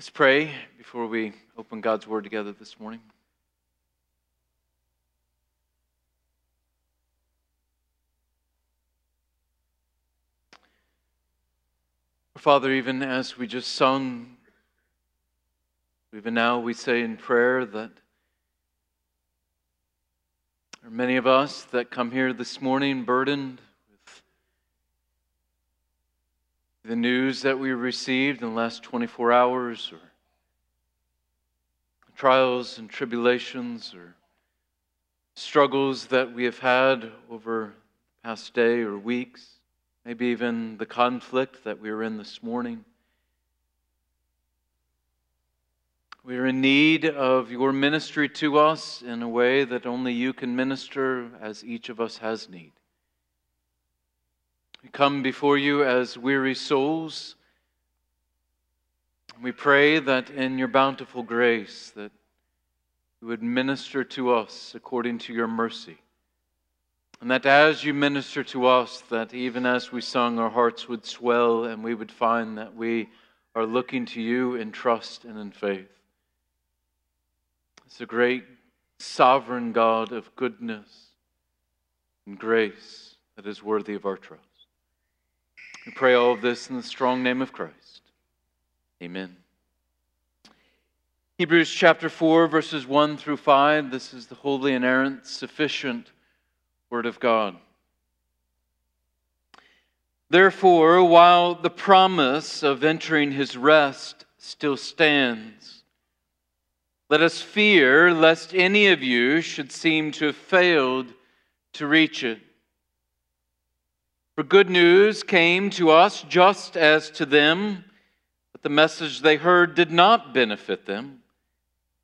Let's pray before we open God's Word together this morning. Father, even as we just sung, even now we say in prayer that there are many of us that come here this morning burdened with the news that we received in the last 24 hours, or trials and tribulations, or struggles that we have had over the past day or weeks, maybe even the conflict that we are in this morning. We are in need of your ministry to us in a way that only you can minister as each of us has need. We come before you as weary souls. We pray that in your bountiful grace that you would minister to us according to your mercy. And that as you minister to us, that even as we sung, our hearts would swell and we would find that we are looking to you in trust and in faith. It's a great sovereign God of goodness and grace that is worthy of our trust. We pray all of this in the strong name of Christ. Amen. Hebrews chapter 4, verses 1 through 5. This is the holy, inerrant, sufficient Word of God. Therefore, while the promise of entering his rest still stands, let us fear lest any of you should seem to have failed to reach it. For good news came to us just as to them, but the message they heard did not benefit them,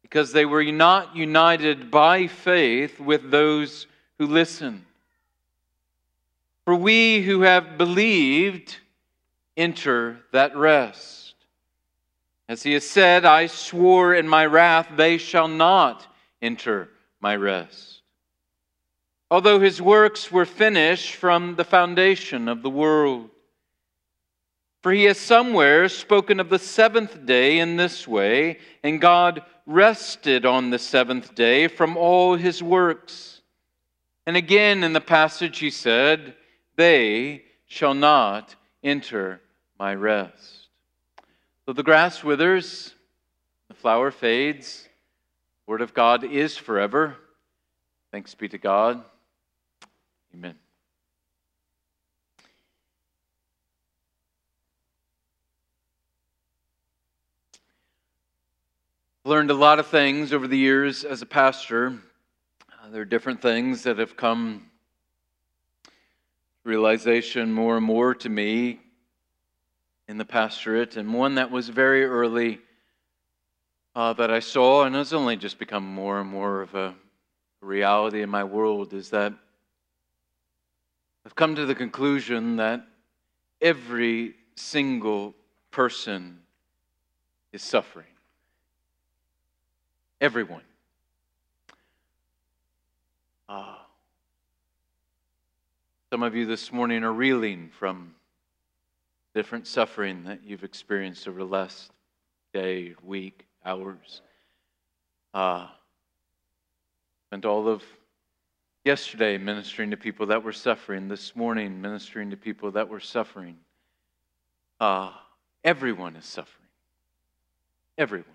because they were not united by faith with those who listened. For we who have believed enter that rest. As he has said, I swore in my wrath, they shall not enter my rest. Although his works were finished from the foundation of the world. For he has somewhere spoken of the seventh day in this way, and God rested on the seventh day from all his works. And again in the passage he said, They shall not enter my rest. Though the grass withers, the flower fades, the word of God is forever. Thanks be to God. Amen. learned a lot of things over the years as a pastor. Uh, there are different things that have come realization more and more to me in the pastorate, and one that was very early uh, that I saw, and has only just become more and more of a reality in my world, is that I've come to the conclusion that every single person is suffering. Everyone. Uh, some of you this morning are reeling from different suffering that you've experienced over the last day, week, hours. Uh, spent all of yesterday ministering to people that were suffering, this morning ministering to people that were suffering. Uh, everyone is suffering. Everyone.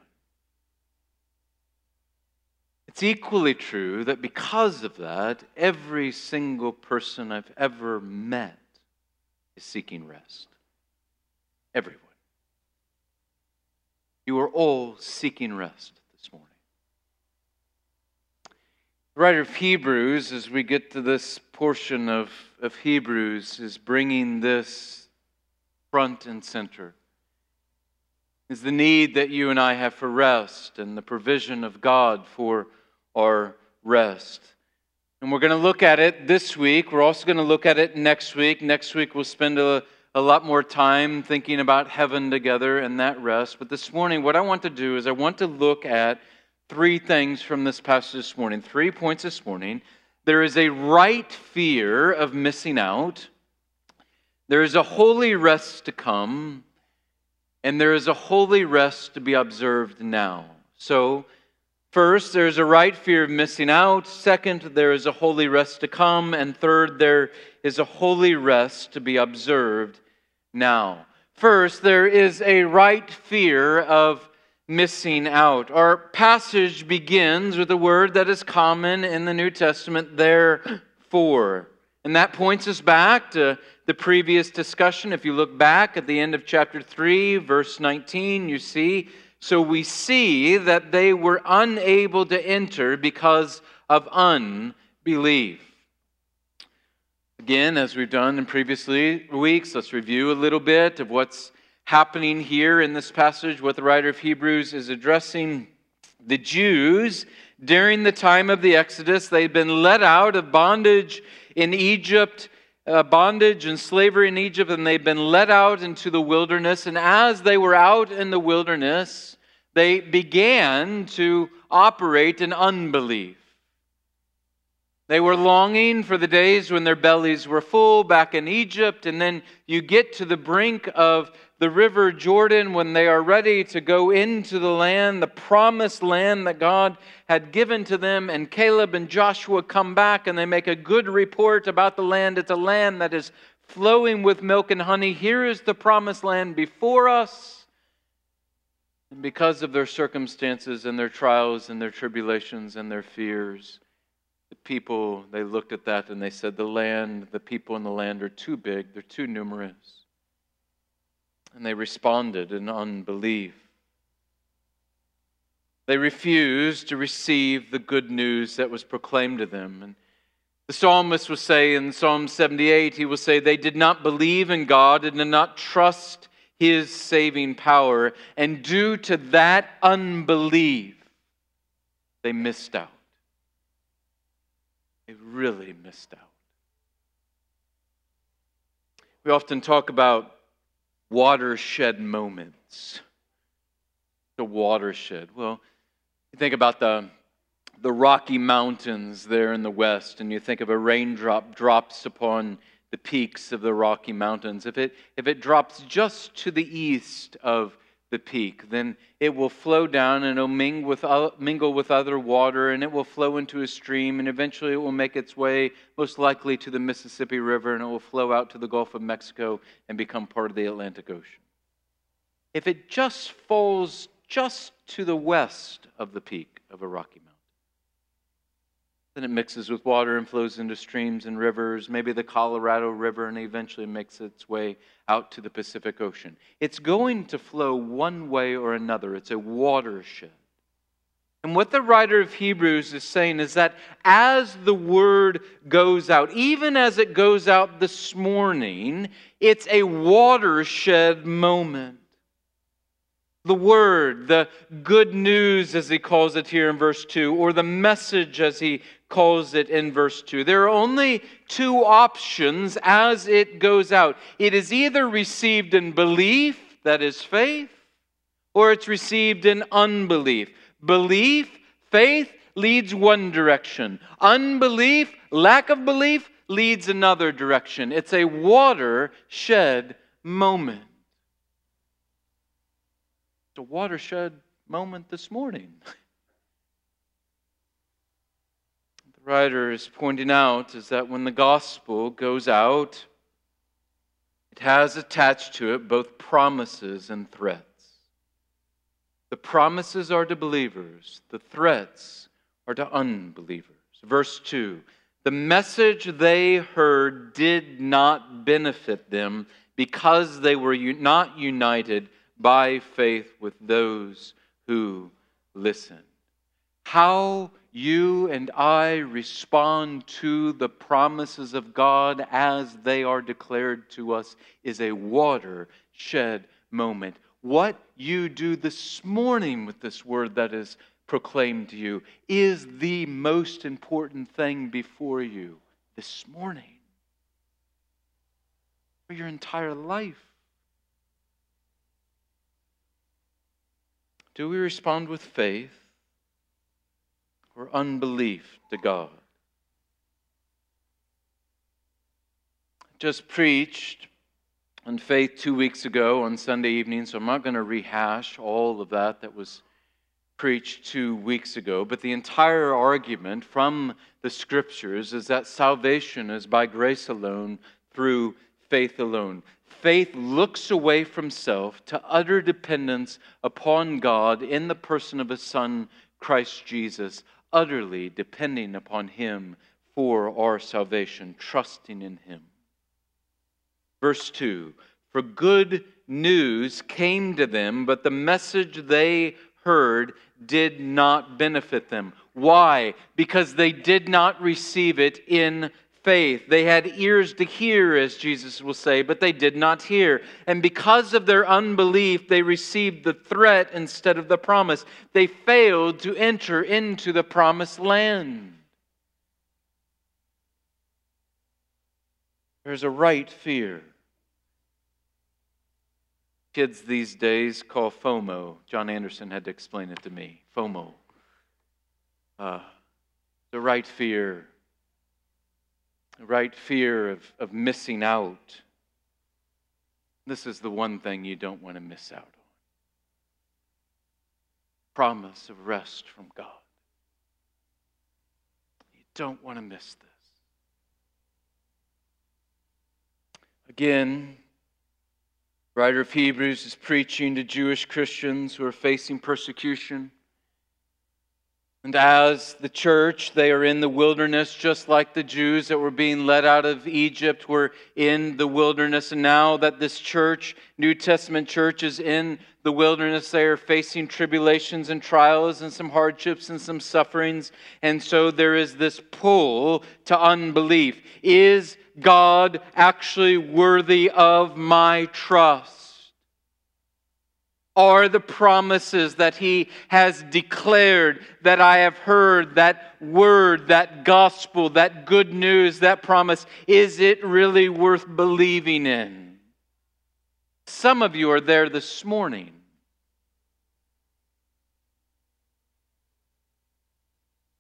It's equally true that because of that, every single person I've ever met is seeking rest. Everyone. You are all seeking rest this morning. The writer of Hebrews, as we get to this portion of, of Hebrews, is bringing this front and center. Is the need that you and I have for rest and the provision of God for our rest. And we're going to look at it this week. We're also going to look at it next week. Next week, we'll spend a a lot more time thinking about heaven together and that rest. But this morning, what I want to do is I want to look at three things from this passage this morning, three points this morning. There is a right fear of missing out, there is a holy rest to come, and there is a holy rest to be observed now. So, first, there is a right fear of missing out. Second, there is a holy rest to come. And third, there is a holy rest to be observed now. First, there is a right fear of missing out. Our passage begins with a word that is common in the New Testament, therefore. And that points us back to the previous discussion. If you look back at the end of chapter 3, verse 19, you see, so we see that they were unable to enter because of unbelief. Again, as we've done in previous weeks, let's review a little bit of what's happening here in this passage, what the writer of Hebrews is addressing the Jews during the time of the Exodus. They'd been let out of bondage in Egypt, uh, bondage and slavery in Egypt, and they'd been let out into the wilderness. And as they were out in the wilderness, they began to operate in unbelief. They were longing for the days when their bellies were full back in Egypt, and then you get to the brink of the river Jordan when they are ready to go into the land, the promised land that God had given to them. And Caleb and Joshua come back and they make a good report about the land. It's a land that is flowing with milk and honey. Here is the promised land before us. And because of their circumstances and their trials and their tribulations and their fears, the people, they looked at that and they said, The land, the people in the land are too big, they're too numerous. And they responded in unbelief. They refused to receive the good news that was proclaimed to them. And the psalmist will say in Psalm 78, he will say, They did not believe in God and did not trust his saving power. And due to that unbelief, they missed out. Really missed out. We often talk about watershed moments. The watershed. Well, you think about the, the Rocky Mountains there in the west, and you think of a raindrop drops upon the peaks of the Rocky Mountains. If it, if it drops just to the east of the peak, then it will flow down and it'll mingle with, mingle with other water and it will flow into a stream and eventually it will make its way, most likely, to the Mississippi River and it will flow out to the Gulf of Mexico and become part of the Atlantic Ocean. If it just falls just to the west of the peak of a Rocky then it mixes with water and flows into streams and rivers, maybe the Colorado River, and eventually makes its way out to the Pacific Ocean. It's going to flow one way or another, it's a watershed. And what the writer of Hebrews is saying is that as the word goes out, even as it goes out this morning, it's a watershed moment. The word, the good news, as he calls it here in verse 2, or the message, as he calls it in verse 2. There are only two options as it goes out it is either received in belief, that is faith, or it's received in unbelief. Belief, faith leads one direction, unbelief, lack of belief leads another direction. It's a watershed moment. It's a watershed moment this morning. the writer is pointing out is that when the gospel goes out, it has attached to it both promises and threats. The promises are to believers, the threats are to unbelievers. Verse 2 The message they heard did not benefit them because they were not united by faith with those who listen. How you and I respond to the promises of God as they are declared to us is a watershed moment. What you do this morning with this word that is proclaimed to you is the most important thing before you this morning for your entire life. Do we respond with faith? Or unbelief to God. Just preached on faith two weeks ago on Sunday evening, so I'm not going to rehash all of that that was preached two weeks ago. But the entire argument from the scriptures is that salvation is by grace alone, through faith alone. Faith looks away from self to utter dependence upon God in the person of His Son, Christ Jesus, utterly depending upon Him for our salvation, trusting in Him. Verse 2 For good news came to them, but the message they heard did not benefit them. Why? Because they did not receive it in faith. They had ears to hear, as Jesus will say, but they did not hear. And because of their unbelief, they received the threat instead of the promise. They failed to enter into the promised land. There's a right fear kids these days call FOMO. John Anderson had to explain it to me. FOMO. Uh, the right fear. Right fear of, of missing out. This is the one thing you don't want to miss out on. Promise of rest from God. You don't want to miss this. Again, writer of Hebrews is preaching to Jewish Christians who are facing persecution. And as the church, they are in the wilderness, just like the Jews that were being led out of Egypt were in the wilderness. And now that this church, New Testament church, is in the wilderness, they are facing tribulations and trials and some hardships and some sufferings. And so there is this pull to unbelief. Is God actually worthy of my trust? Are the promises that He has declared, that I have heard, that word, that gospel, that good news, that promise, is it really worth believing in? Some of you are there this morning.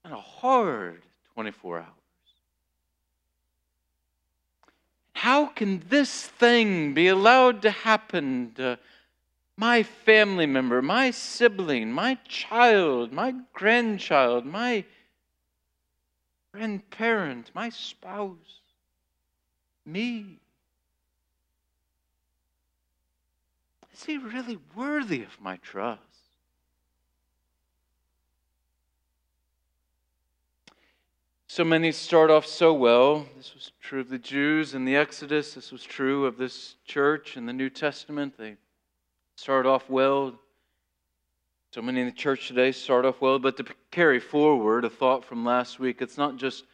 And a hard 24 hours. How can this thing be allowed to happen to my family member, my sibling, my child, my grandchild, my grandparent, my spouse, me? Is he really worthy of my trust? So many start off so well. This was true of the Jews in the Exodus. This was true of this church in the New Testament. They start off well. So many in the church today start off well. But to carry forward a thought from last week, it's not just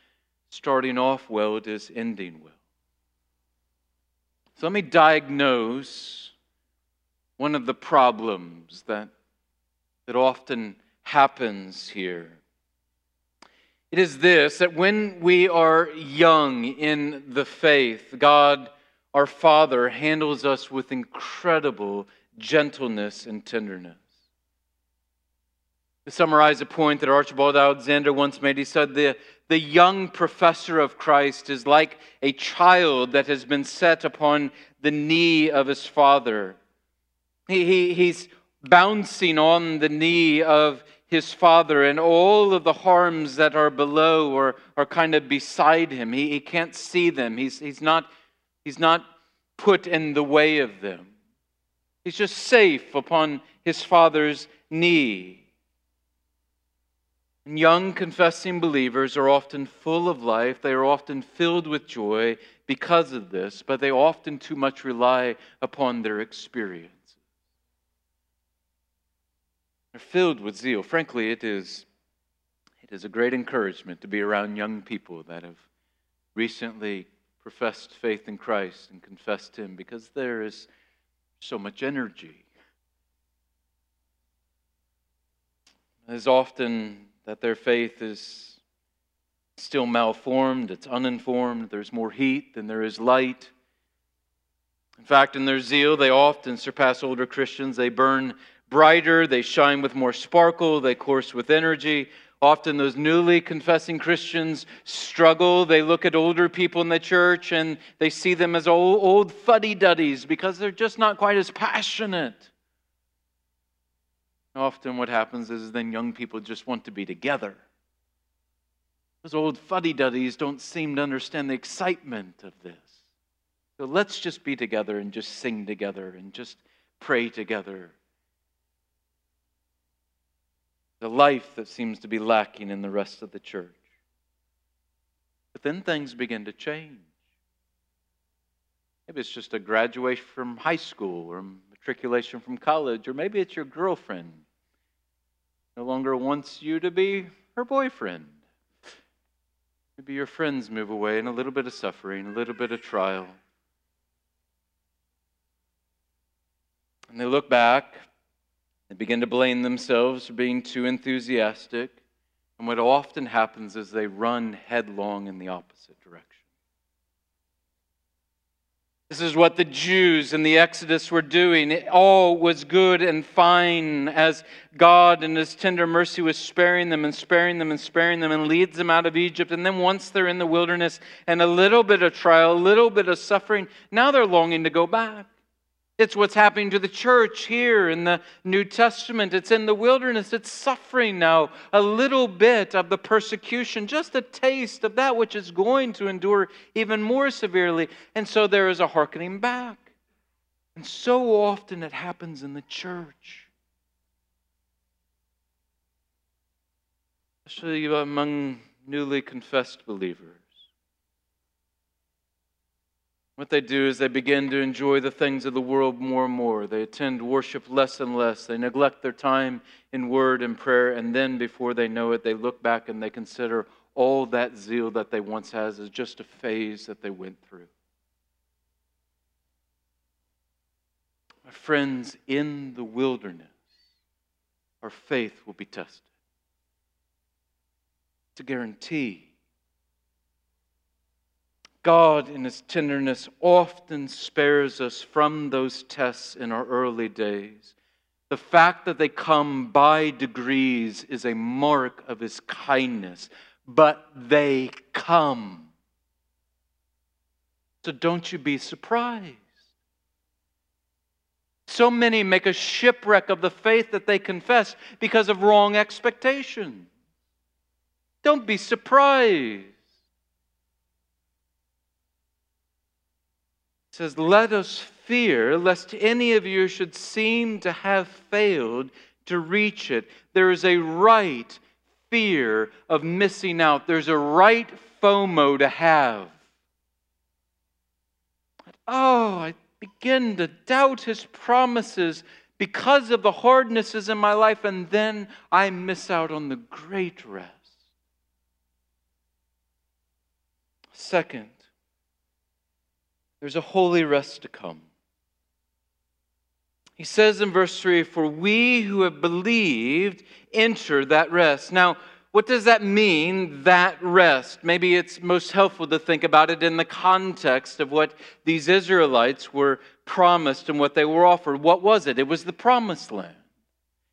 starting off well, it is ending well. So let me diagnose one of the problems that, that often happens here it is this that when we are young in the faith, God, our Father, handles us with incredible gentleness and tenderness. To summarize a point that Archibald Alexander once made, he said, the, the young professor of Christ is like a child that has been set upon the knee of his father. He, he, he's bouncing on the knee of his father, and all of the harms that are below are, are kind of beside him. He, he can't see them, he's, he's, not, he's not put in the way of them. He's just safe upon his father's knee. And young confessing believers are often full of life. They are often filled with joy because of this, but they often too much rely upon their experience are filled with zeal. Frankly, it is, it is a great encouragement to be around young people that have recently professed faith in Christ and confessed Him because there is so much energy. It is often that their faith is still malformed, it's uninformed, there's more heat than there is light. In fact, in their zeal, they often surpass older Christians. They burn brighter, they shine with more sparkle, they course with energy, Often, those newly confessing Christians struggle. They look at older people in the church and they see them as old, old fuddy duddies because they're just not quite as passionate. Often, what happens is then young people just want to be together. Those old fuddy duddies don't seem to understand the excitement of this. So let's just be together and just sing together and just pray together. The life that seems to be lacking in the rest of the church. But then things begin to change. Maybe it's just a graduation from high school or matriculation from college, or maybe it's your girlfriend no longer wants you to be her boyfriend. Maybe your friends move away and a little bit of suffering, a little bit of trial. And they look back, they begin to blame themselves for being too enthusiastic. And what often happens is they run headlong in the opposite direction. This is what the Jews in the Exodus were doing. It all was good and fine as God in His tender mercy was sparing them and sparing them and sparing them and leads them out of Egypt. And then once they're in the wilderness and a little bit of trial, a little bit of suffering, now they're longing to go back. It's what's happening to the church here in the New Testament. It's in the wilderness. It's suffering now a little bit of the persecution, just a taste of that which is going to endure even more severely. And so there is a hearkening back. And so often it happens in the church, especially among newly confessed believers. What they do is they begin to enjoy the things of the world more and more. They attend worship less and less. They neglect their time in word and prayer. And then, before they know it, they look back and they consider all that zeal that they once had as just a phase that they went through. My friends, in the wilderness, our faith will be tested. It's a guarantee. God, in His tenderness, often spares us from those tests in our early days. The fact that they come by degrees is a mark of His kindness, but they come. So don't you be surprised. So many make a shipwreck of the faith that they confess because of wrong expectations. Don't be surprised. Says, Let us fear lest any of you should seem to have failed to reach it. There is a right fear of missing out, there's a right FOMO to have. Oh, I begin to doubt his promises because of the hardnesses in my life, and then I miss out on the great rest. Second, there's a holy rest to come. He says in verse 3 For we who have believed enter that rest. Now, what does that mean, that rest? Maybe it's most helpful to think about it in the context of what these Israelites were promised and what they were offered. What was it? It was the promised land.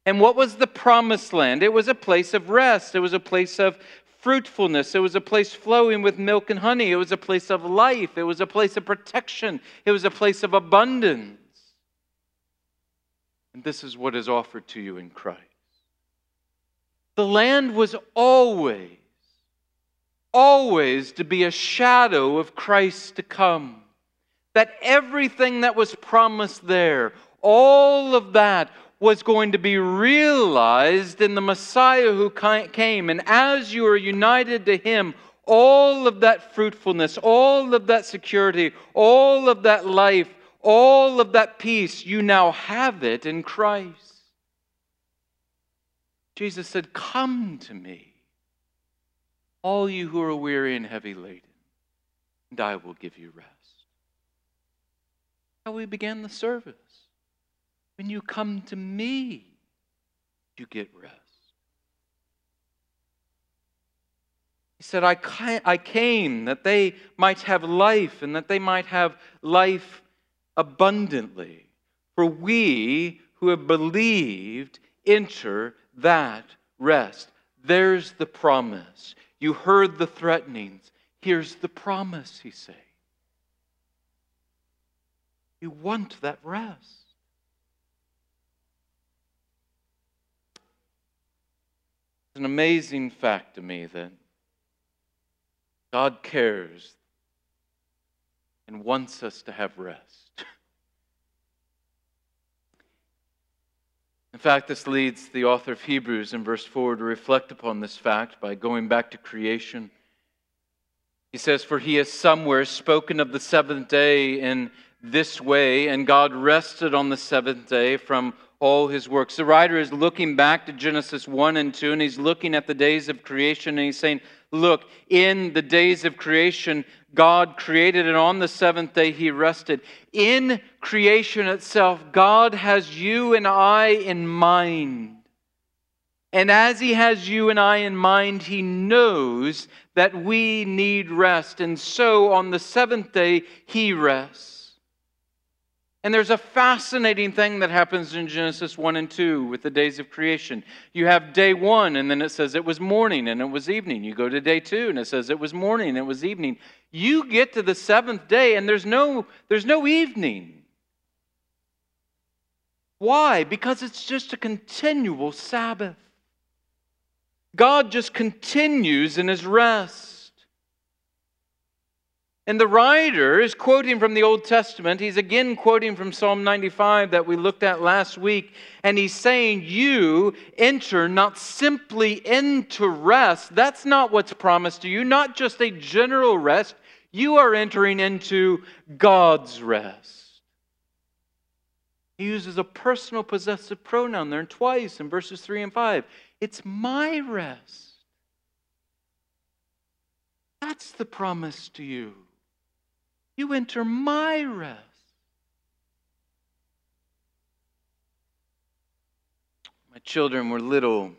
And what was the promised land? It was a place of rest, it was a place of fruitfulness. It was a place flowing with milk and honey. It was a place of life. It was a place of protection. It was a place of abundance. And this is what is offered to you in Christ. The land was always, always to be a shadow of Christ to come. That everything that was promised there, all of that was going to be realized in the Messiah who came. And as you are united to him, all of that fruitfulness, all of that security, all of that life, all of that peace, you now have it in Christ. Jesus said, Come to me, all you who are weary and heavy laden, and I will give you rest. How we began the service. When you come to me, you get rest. He said, I, I came that they might have life and that they might have life abundantly. For we who have believed enter that rest. There's the promise. You heard the threatenings. Here's the promise, he saying. You want that rest. It's an amazing fact to me that God cares and wants us to have rest. In fact, this leads the author of Hebrews in verse 4 to reflect upon this fact by going back to creation. He says, For he has somewhere spoken of the seventh day in this way, and God rested on the seventh day from all his works. The writer is looking back to Genesis 1 and 2, and he's looking at the days of creation, and he's saying, Look, in the days of creation, God created, and on the seventh day he rested. In creation itself, God has you and I in mind. And as he has you and I in mind, he knows that we need rest. And so on the seventh day, he rests. And there's a fascinating thing that happens in Genesis 1 and 2 with the days of creation. You have day 1, and then it says it was morning and it was evening. You go to day 2, and it says it was morning and it was evening. You get to the seventh day, and there's no, there's no evening. Why? Because it's just a continual Sabbath. God just continues in his rest. And the writer is quoting from the Old Testament. He's again quoting from Psalm 95 that we looked at last week. And he's saying, You enter not simply into rest. That's not what's promised to you, not just a general rest. You are entering into God's rest. He uses a personal possessive pronoun there twice in verses 3 and 5. It's my rest. That's the promise to you. You enter my rest. My children were little,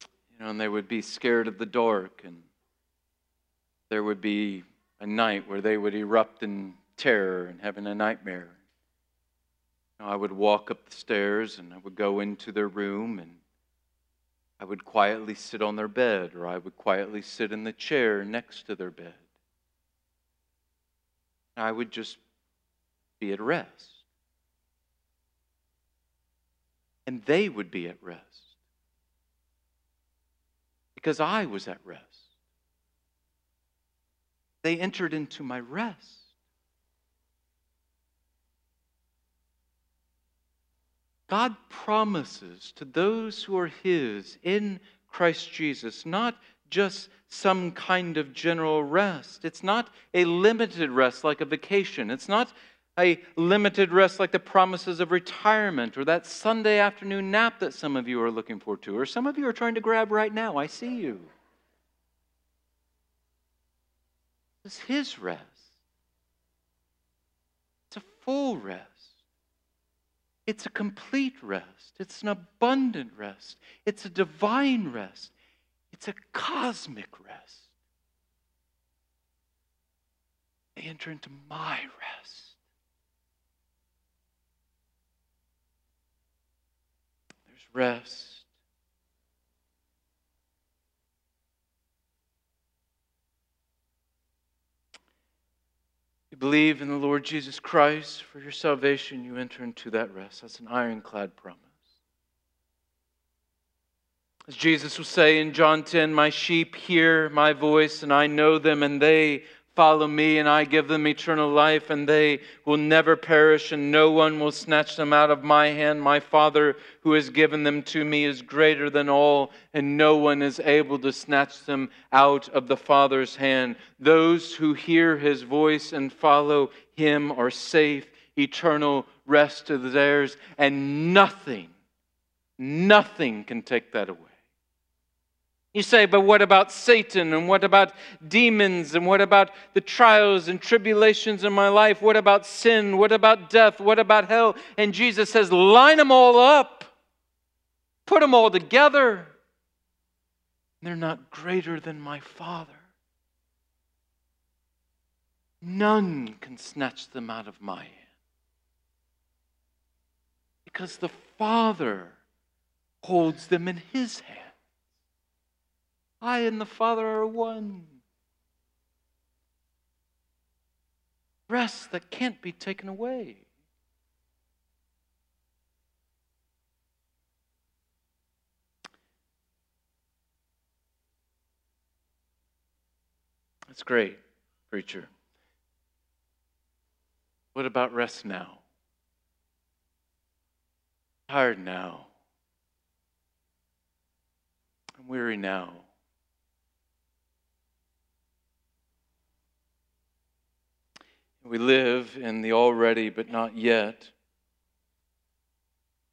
you know, and they would be scared of the dark, and there would be a night where they would erupt in terror and having a nightmare. You know, I would walk up the stairs and I would go into their room and I would quietly sit on their bed or I would quietly sit in the chair next to their bed. I would just be at rest. And they would be at rest. Because I was at rest. They entered into my rest. God promises to those who are His in Christ Jesus not just some kind of general rest. It's not a limited rest like a vacation. It's not a limited rest like the promises of retirement or that Sunday afternoon nap that some of you are looking forward to, or some of you are trying to grab right now. I see you. It's His rest, it's a full rest. It's a complete rest. It's an abundant rest. It's a divine rest. It's a cosmic rest. They enter into my rest. There's rest. You believe in the Lord Jesus Christ for your salvation, you enter into that rest. That's an ironclad promise. As Jesus will say in John 10, My sheep hear my voice, and I know them, and they follow me, and I give them eternal life, and they will never perish, and no one will snatch them out of my hand. My Father, who has given them to me, is greater than all, and no one is able to snatch them out of the Father's hand. Those who hear his voice and follow him are safe. Eternal rest is theirs, and nothing, nothing can take that away. You say, but what about Satan? And what about demons? And what about the trials and tribulations in my life? What about sin? What about death? What about hell? And Jesus says, line them all up, put them all together. They're not greater than my Father. None can snatch them out of my hand. Because the Father holds them in His hand. I and the Father are one. Rest that can't be taken away. That's great, preacher. What about rest now? Tired now. I'm weary now. We live in the already but not yet.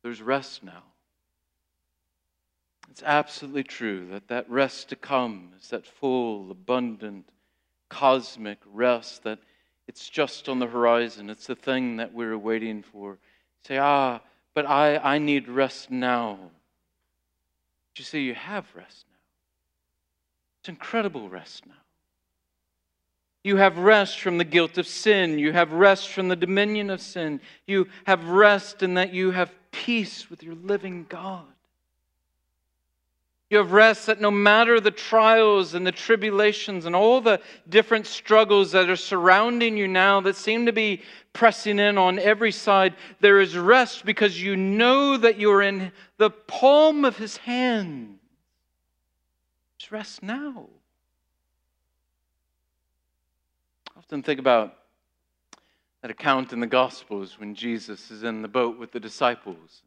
There's rest now. It's absolutely true that that rest to come is that full, abundant, cosmic rest that it's just on the horizon. It's the thing that we're waiting for. Say, ah, but I, I need rest now. But you see, you have rest now. It's incredible rest now. You have rest from the guilt of sin. You have rest from the dominion of sin. You have rest in that you have peace with your living God. You have rest that no matter the trials and the tribulations and all the different struggles that are surrounding you now that seem to be pressing in on every side, there is rest because you know that you're in the palm of His hand. There's rest now. Often think about that account in the Gospels when Jesus is in the boat with the disciples.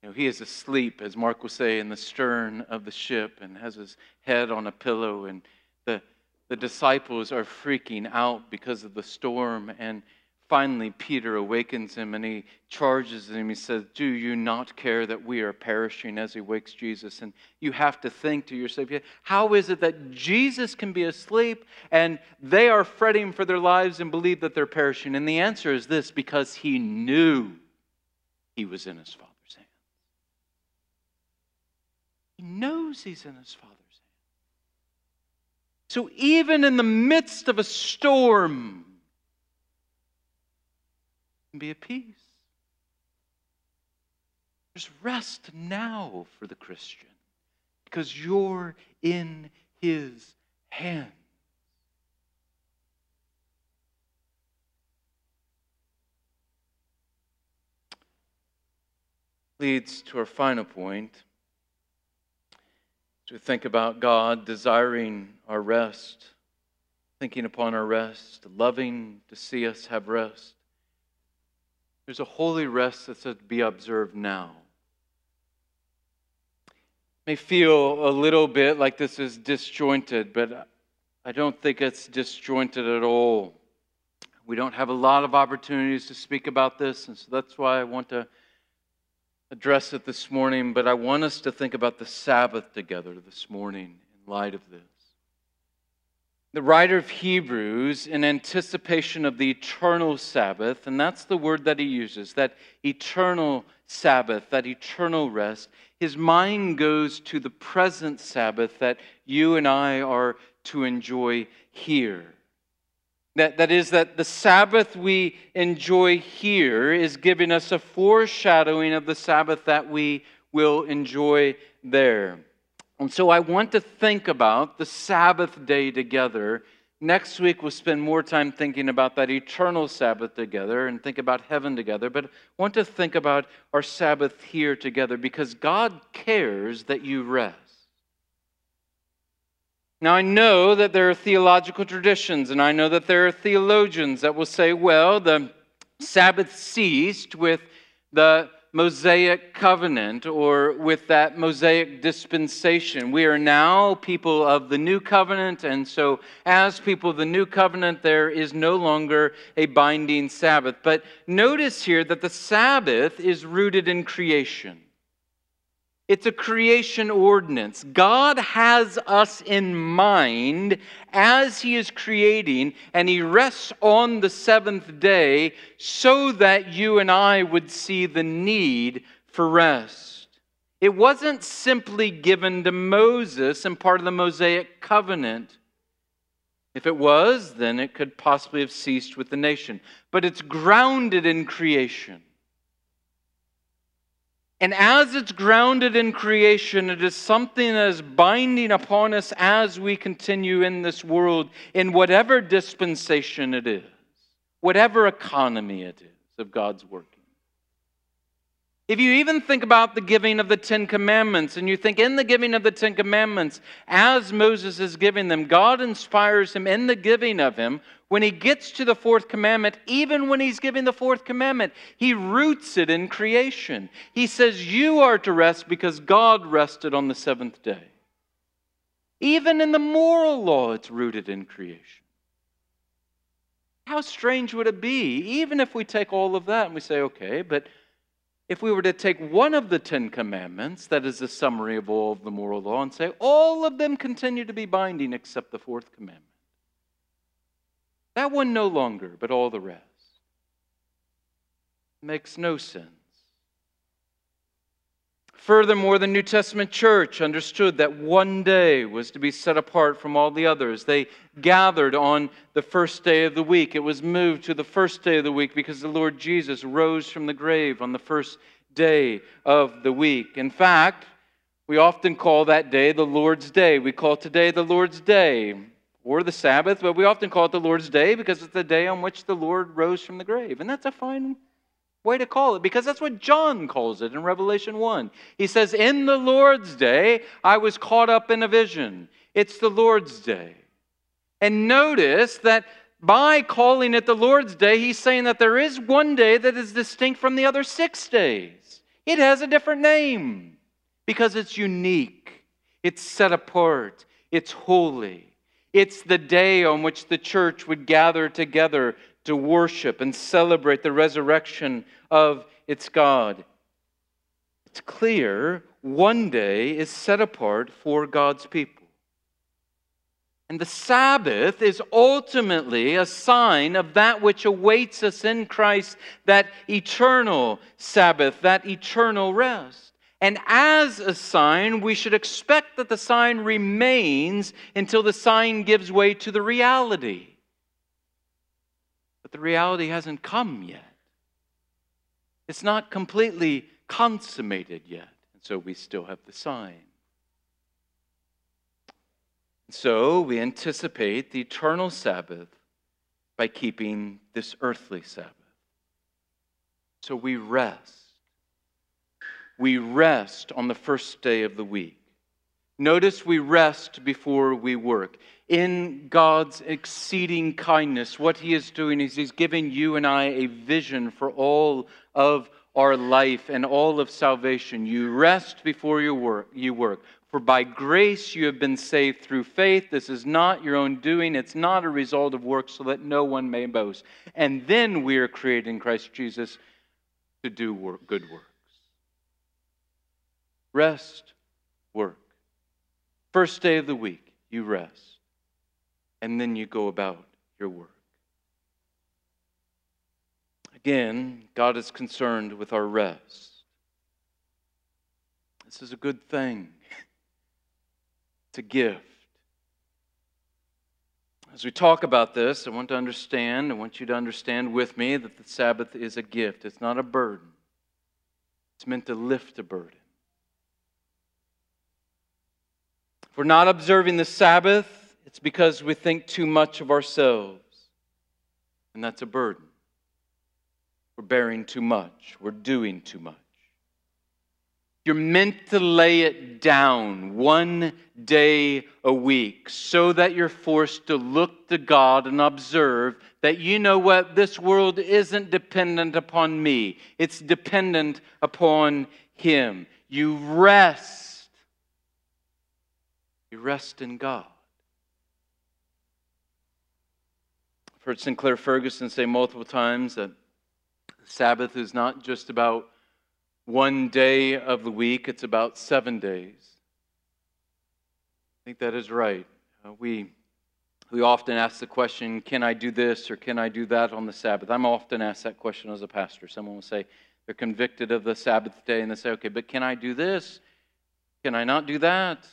You know, he is asleep, as Mark will say, in the stern of the ship and has his head on a pillow, and the, the disciples are freaking out because of the storm. And finally, Peter awakens him and he charges him. He says, Do you not care that we are perishing as he wakes Jesus? And you have to think to yourself, How is it that Jesus can be asleep and they are fretting for their lives and believe that they're perishing? And the answer is this because he knew he was in his Father's Father. He knows he's in his Father's hand. So even in the midst of a storm, be at peace. There's rest now for the Christian because you're in his hands. Leads to our final point to think about God desiring our rest, thinking upon our rest, loving to see us have rest. There's a holy rest that says, be observed now. It may feel a little bit like this is disjointed, but I don't think it's disjointed at all. We don't have a lot of opportunities to speak about this, and so that's why I want to address it this morning, but I want us to think about the Sabbath together this morning in light of this. The writer of Hebrews, in anticipation of the eternal Sabbath, and that's the word that he uses, that eternal Sabbath, that eternal rest, his mind goes to the present Sabbath that you and I are to enjoy here. That, that is, that the Sabbath we enjoy here is giving us a foreshadowing of the Sabbath that we will enjoy there. And so I want to think about the Sabbath day together. Next week, we'll spend more time thinking about that eternal Sabbath together and think about heaven together. But I want to think about our Sabbath here together because God cares that you rest. Now, I know that there are theological traditions, and I know that there are theologians that will say, well, the Sabbath ceased with the Mosaic covenant or with that Mosaic dispensation. We are now people of the new covenant, and so as people of the new covenant, there is no longer a binding Sabbath. But notice here that the Sabbath is rooted in creation. It's a creation ordinance. God has us in mind as He is creating, and He rests on the seventh day so that you and I would see the need for rest. It wasn't simply given to Moses and part of the Mosaic covenant. If it was, then it could possibly have ceased with the nation. But it's grounded in creation. And as it's grounded in creation, it is something that is binding upon us as we continue in this world, in whatever dispensation it is, whatever economy it is of God's working. If you even think about the giving of the Ten Commandments, and you think in the giving of the Ten Commandments, as Moses is giving them, God inspires him in the giving of him. When he gets to the fourth commandment, even when he's giving the fourth commandment, he roots it in creation. He says, You are to rest because God rested on the seventh day. Even in the moral law, it's rooted in creation. How strange would it be, even if we take all of that and we say, okay, but if we were to take one of the Ten Commandments, that is a summary of all of the moral law, and say all of them continue to be binding except the fourth commandment. That one no longer, but all the rest. Makes no sense. Furthermore, the New Testament church understood that one day was to be set apart from all the others. They gathered on the first day of the week. It was moved to the first day of the week because the Lord Jesus rose from the grave on the first day of the week. In fact, we often call that day the Lord's Day. We call today the Lord's Day or the Sabbath, but we often call it the Lord's Day because it's the day on which the Lord rose from the grave. And that's a fine way to call it because that's what John calls it in Revelation 1. He says, In the Lord's day, I was caught up in a vision. It's the Lord's day. And notice that by calling it the Lord's day, he's saying that there is one day that is distinct from the other six days. It has a different name because it's unique, it's set apart, it's holy. It's the day on which the church would gather together to worship and celebrate the resurrection of its God. It's clear one day is set apart for God's people. And the Sabbath is ultimately a sign of that which awaits us in Christ, that eternal Sabbath, that eternal rest. And as a sign, we should expect that the sign remains until the sign gives way to the reality. The reality hasn't come yet. It's not completely consummated yet. And so we still have the sign. So we anticipate the eternal Sabbath by keeping this earthly Sabbath. So we rest. We rest on the first day of the week. Notice we rest before we work in God's exceeding kindness, what He is doing is He's giving you and I a vision for all of our life and all of salvation. You rest before you work. You work. For by grace you have been saved through faith. This is not your own doing, it's not a result of work, so that no one may boast. And then we are created in Christ Jesus to do work, good works. Rest, work. First day of the week, you rest and then you go about your work. Again, God is concerned with our rest. This is a good thing, it's a gift. As we talk about this, I want to understand, I want you to understand with me that the Sabbath is a gift. It's not a burden, it's meant to lift a burden. We're not observing the Sabbath, it's because we think too much of ourselves. And that's a burden. We're bearing too much, we're doing too much. You're meant to lay it down one day a week so that you're forced to look to God and observe that you know what? This world isn't dependent upon me, it's dependent upon Him. You rest. You rest in God. I've heard Sinclair Ferguson say multiple times that Sabbath is not just about one day of the week, it's about seven days. I think that is right. Uh, we, we often ask the question, can I do this or can I do that on the Sabbath? I'm often asked that question as a pastor. Someone will say they're convicted of the Sabbath day and they say, okay, but can I do this? Can I not do that?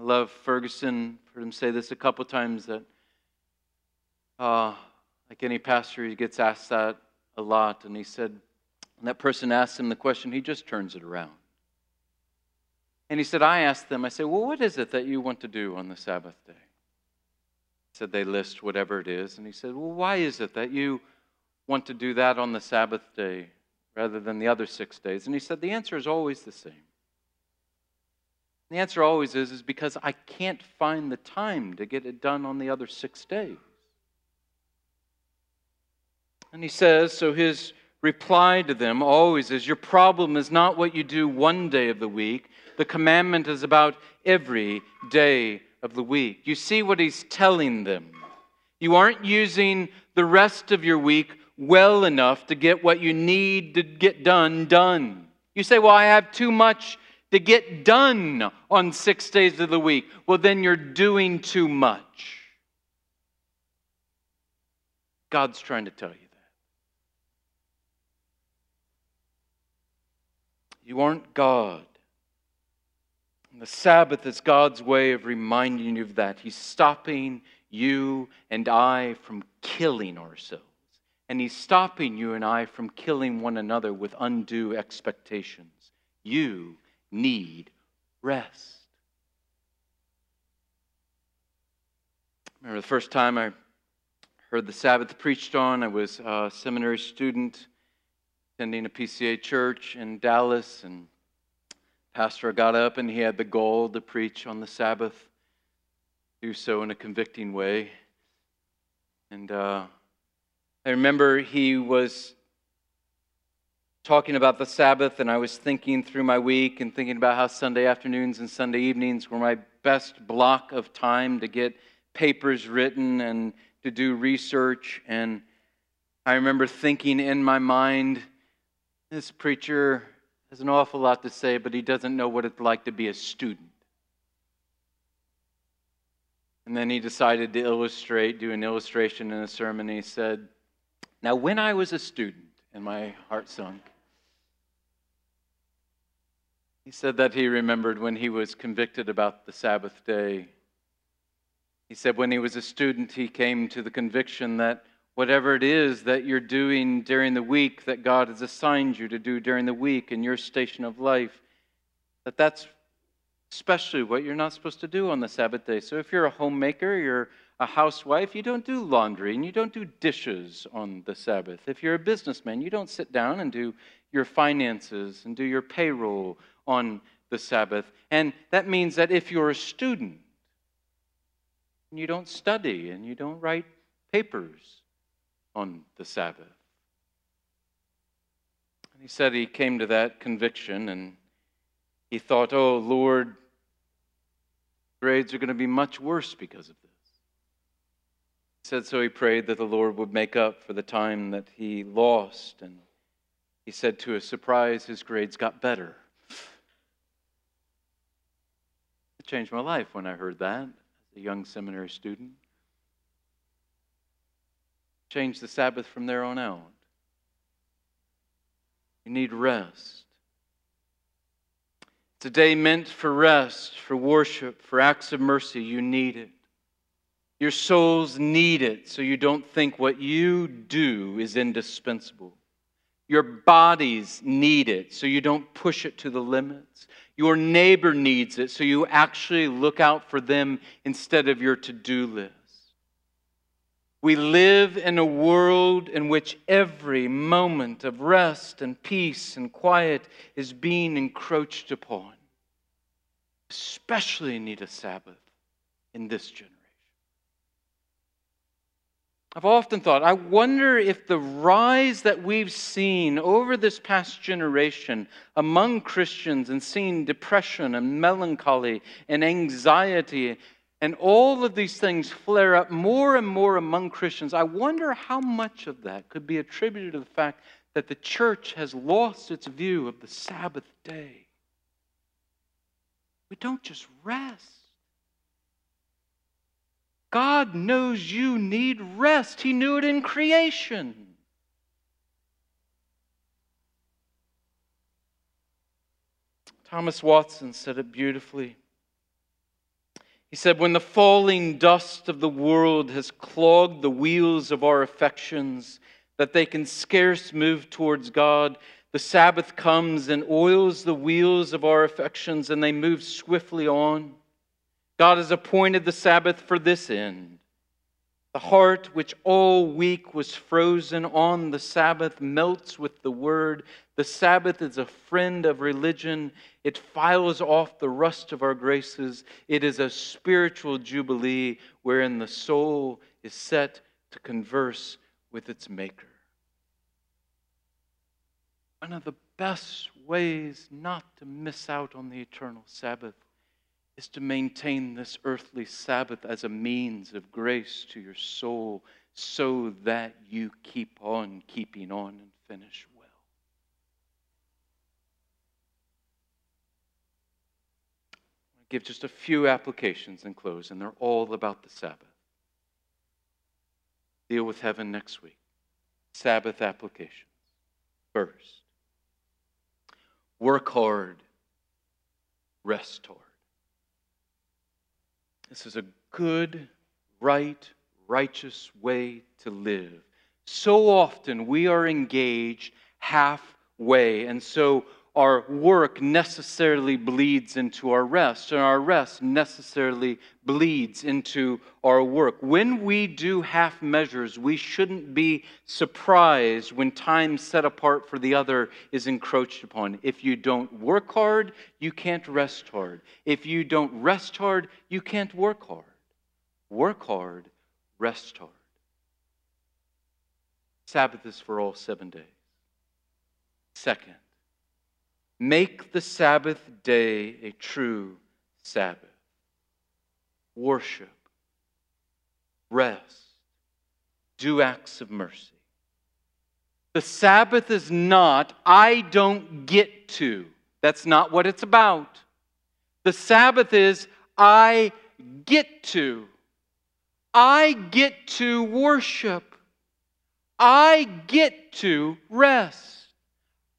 I love Ferguson, heard him say this a couple times that uh, like any pastor, he gets asked that a lot. And he said, And that person asks him the question, he just turns it around. And he said, I asked them, I said, Well, what is it that you want to do on the Sabbath day? He said, They list whatever it is. And he said, Well, why is it that you want to do that on the Sabbath day rather than the other six days? And he said, The answer is always the same. The answer always is, is because I can't find the time to get it done on the other six days. And he says, so his reply to them always is, Your problem is not what you do one day of the week. The commandment is about every day of the week. You see what he's telling them. You aren't using the rest of your week well enough to get what you need to get done done. You say, Well, I have too much to get done on six days of the week. Well, then you're doing too much. God's trying to tell you that. You aren't God. And the Sabbath is God's way of reminding you of that. He's stopping you and I from killing ourselves. And He's stopping you and I from killing one another with undue expectations. You need rest. I remember the first time I heard the Sabbath preached on, I was a seminary student attending a PCA church in Dallas, and pastor got up and he had the goal to preach on the Sabbath, do so in a convicting way. And uh, I remember he was talking about the Sabbath, and I was thinking through my week and thinking about how Sunday afternoons and Sunday evenings were my best block of time to get papers written and to do research. And I remember thinking in my mind, this preacher has an awful lot to say, but he doesn't know what it's like to be a student. And then he decided to illustrate, do an illustration in a sermon. He said, Now, when I was a student, and my heart sunk, he said that he remembered when he was convicted about the Sabbath day. He said when he was a student, he came to the conviction that whatever it is that you're doing during the week that God has assigned you to do during the week in your station of life, that that's especially what you're not supposed to do on the Sabbath day. So if you're a homemaker, you're a housewife, you don't do laundry and you don't do dishes on the Sabbath. If you're a businessman, you don't sit down and do your finances and do your payroll on the Sabbath. And that means that if you're a student you don't study and you don't write papers on the Sabbath. And he said he came to that conviction and he thought, oh, Lord, grades are going to be much worse because of this. He said so he prayed that the Lord would make up for the time that he lost. And he said to his surprise, his grades got better. It changed my life when I heard that as a young seminary student. Changed the Sabbath from there on out. You need rest. It's a day meant for rest, for worship, for acts of mercy. You need it. Your souls need it so you don't think what you do is indispensable. Your bodies need it so you don't push it to the limits. Your neighbor needs it, so you actually look out for them instead of your to do list. We live in a world in which every moment of rest and peace and quiet is being encroached upon. Especially need a Sabbath in this generation. I've often thought, I wonder if the rise that we've seen over this past generation among Christians and seeing depression and melancholy and anxiety and all of these things flare up more and more among Christians, I wonder how much of that could be attributed to the fact that the church has lost its view of the Sabbath day. We don't just rest. God knows you need rest. He knew it in creation. Thomas Watson said it beautifully. He said, When the falling dust of the world has clogged the wheels of our affections, that they can scarce move towards God, the Sabbath comes and oils the wheels of our affections and they move swiftly on. God has appointed the Sabbath for this end. The heart, which all week was frozen on the Sabbath, melts with the word. The Sabbath is a friend of religion. It files off the rust of our graces. It is a spiritual jubilee wherein the soul is set to converse with its Maker. One of the best ways not to miss out on the eternal Sabbath is to maintain this earthly Sabbath as a means of grace to your soul so that you keep on keeping on and finish well. I'll give just a few applications and close, and they're all about the Sabbath. Deal with heaven next week. Sabbath applications. First, work hard, rest hard. This is a good, right, righteous way to live. So often we are engaged halfway, and so our work necessarily bleeds into our rest, and our rest necessarily bleeds into our work. When we do half measures, we shouldn't be surprised when time set apart for the other is encroached upon. If you don't work hard, you can't rest hard. If you don't rest hard, you can't work hard. Work hard, rest hard. Sabbath is for all seven days. Second, Make the Sabbath day a true Sabbath. Worship, rest, do acts of mercy. The Sabbath is not, I don't get to. That's not what it's about. The Sabbath is, I get to. I get to worship. I get to rest.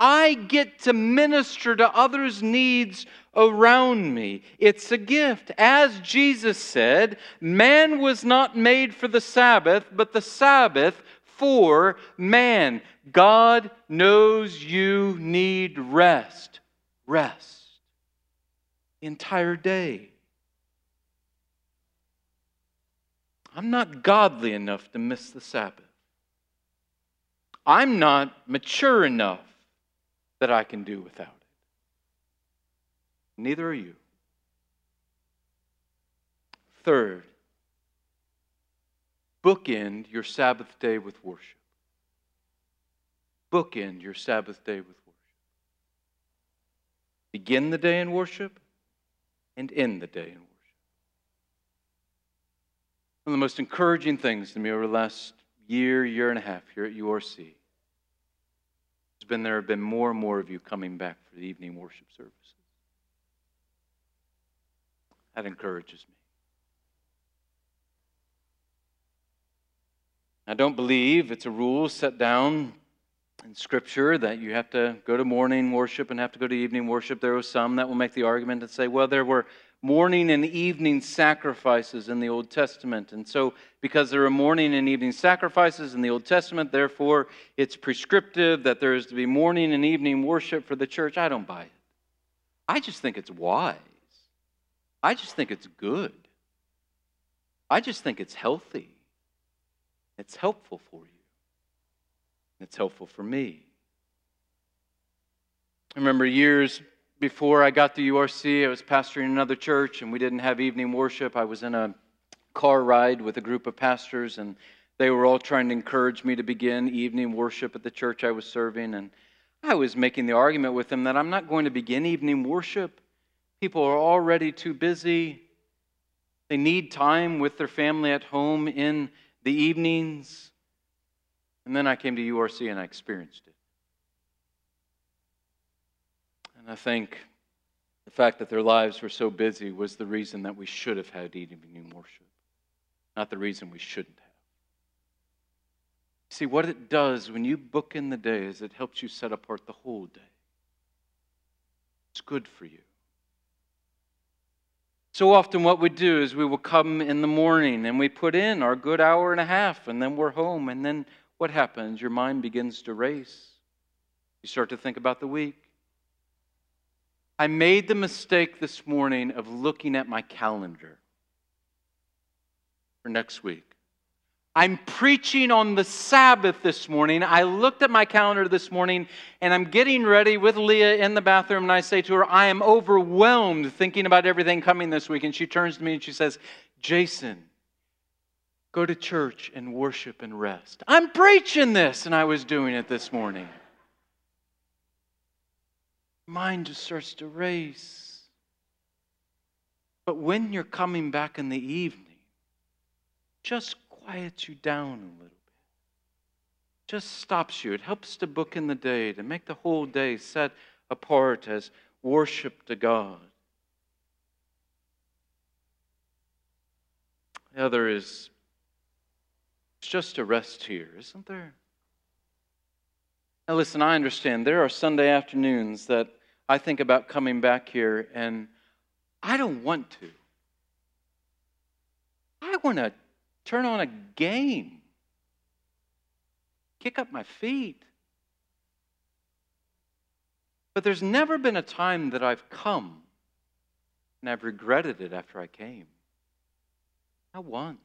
I get to minister to others' needs around me. It's a gift. As Jesus said, man was not made for the Sabbath, but the Sabbath for man. God knows you need rest. Rest. Entire day. I'm not godly enough to miss the Sabbath. I'm not mature enough that I can do without it. Neither are you. Third, bookend your Sabbath day with worship. Bookend your Sabbath day with worship. Begin the day in worship and end the day in worship. One of the most encouraging things to me over the last year, year and a half here at URC has been there have been more and more of you coming back for the evening worship services. That encourages me. I don't believe it's a rule set down in Scripture that you have to go to morning worship and have to go to evening worship. There are some that will make the argument and say, well, there were morning and evening sacrifices in the Old Testament. And so, because there are morning and evening sacrifices in the Old Testament, therefore it's prescriptive that there is to be morning and evening worship for the church. I don't buy it. I just think it's wise. I just think it's good. I just think it's healthy. It's helpful for you. It's helpful for me. I remember years before I got to URC, I was pastoring another church and we didn't have evening worship. I was in a car ride with a group of pastors and they were all trying to encourage me to begin evening worship at the church I was serving. And I was making the argument with them that I'm not going to begin evening worship. People are already too busy. They need time with their family at home in the evenings. And then I came to URC and I experienced it. And I think the fact that their lives were so busy was the reason that we should have had evening worship, not the reason we shouldn't have. See, what it does when you book in the day is it helps you set apart the whole day. It's good for you. So often, what we do is we will come in the morning and we put in our good hour and a half, and then we're home. And then what happens? Your mind begins to race. You start to think about the week. I made the mistake this morning of looking at my calendar for next week. I'm preaching on the Sabbath this morning. I looked at my calendar this morning and I'm getting ready with Leah in the bathroom. And I say to her, I am overwhelmed thinking about everything coming this week. And she turns to me and she says, Jason, go to church and worship and rest. I'm preaching this, and I was doing it this morning. Mind just starts to race. But when you're coming back in the evening, just quiets you down a little bit. Just stops you. It helps to book in the day, to make the whole day set apart as worship to God. The other is it's just a rest here, isn't there? Now, listen, I understand there are Sunday afternoons that I think about coming back here and I don't want to. I want to turn on a game, kick up my feet. But there's never been a time that I've come and I've regretted it after I came. Not once.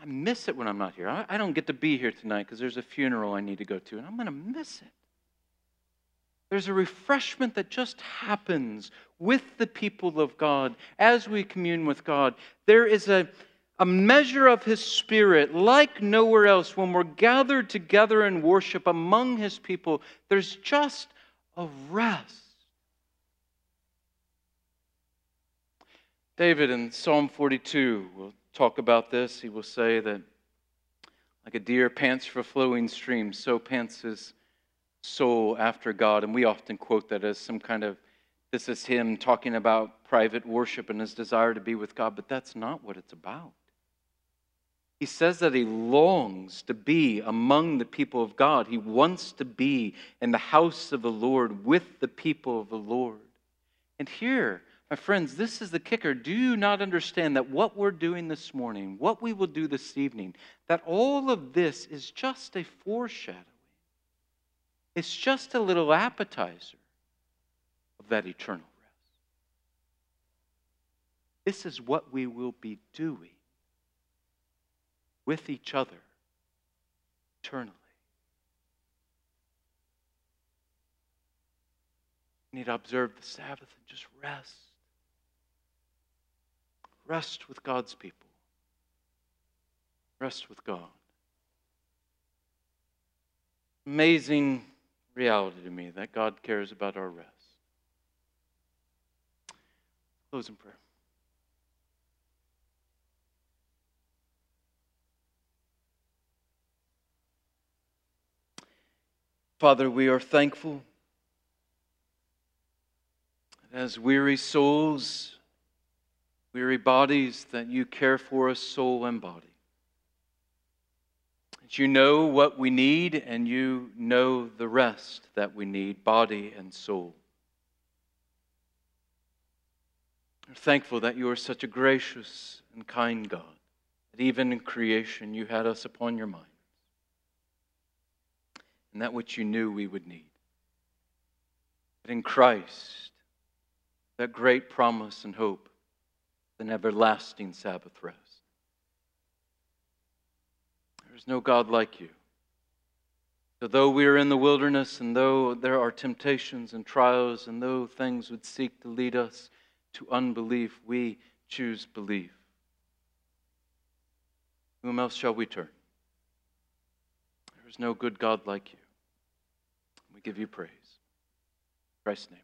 I miss it when I'm not here. I, don't get to be here tonight because there's a funeral I need to go to, and I'm going to miss it. There's a refreshment that just happens with the people of God as we commune with God. There is a, a measure of His Spirit like nowhere else when we're gathered together in worship among His people. There's just a rest. David in Psalm 42 will talk about this. He will say that, like a deer pants for flowing streams, so pants his soul after God. And we often quote that as some kind of this is him talking about private worship and his desire to be with God, but that's not what it's about. He says that he longs to be among the people of God. He wants to be in the house of the Lord with the people of the Lord. And here, my friends, this is the kicker. Do you not understand that what we're doing this morning, what we will do this evening, that all of this is just a foreshadowing? It's just a little appetizer of that eternal rest. This is what we will be doing with each other eternally. We need to observe the Sabbath and just rest. Rest with God's people. Rest with God. Amazing reality to me that God cares about our rest. Close in prayer. Father, we are thankful as weary souls weary bodies, that you care for us, soul and body. That you know what we need and you know the rest that we need, body and soul. We're thankful that you are such a gracious and kind God, that even in creation you had us upon your mind, and that which you knew we would need. But in Christ, that great promise and hope an everlasting Sabbath rest. There's no God like you. So, though we are in the wilderness, and though there are temptations and trials, and though things would seek to lead us to unbelief, we choose belief. Whom else shall we turn? There is no good God like you. We give you praise. In Christ's name.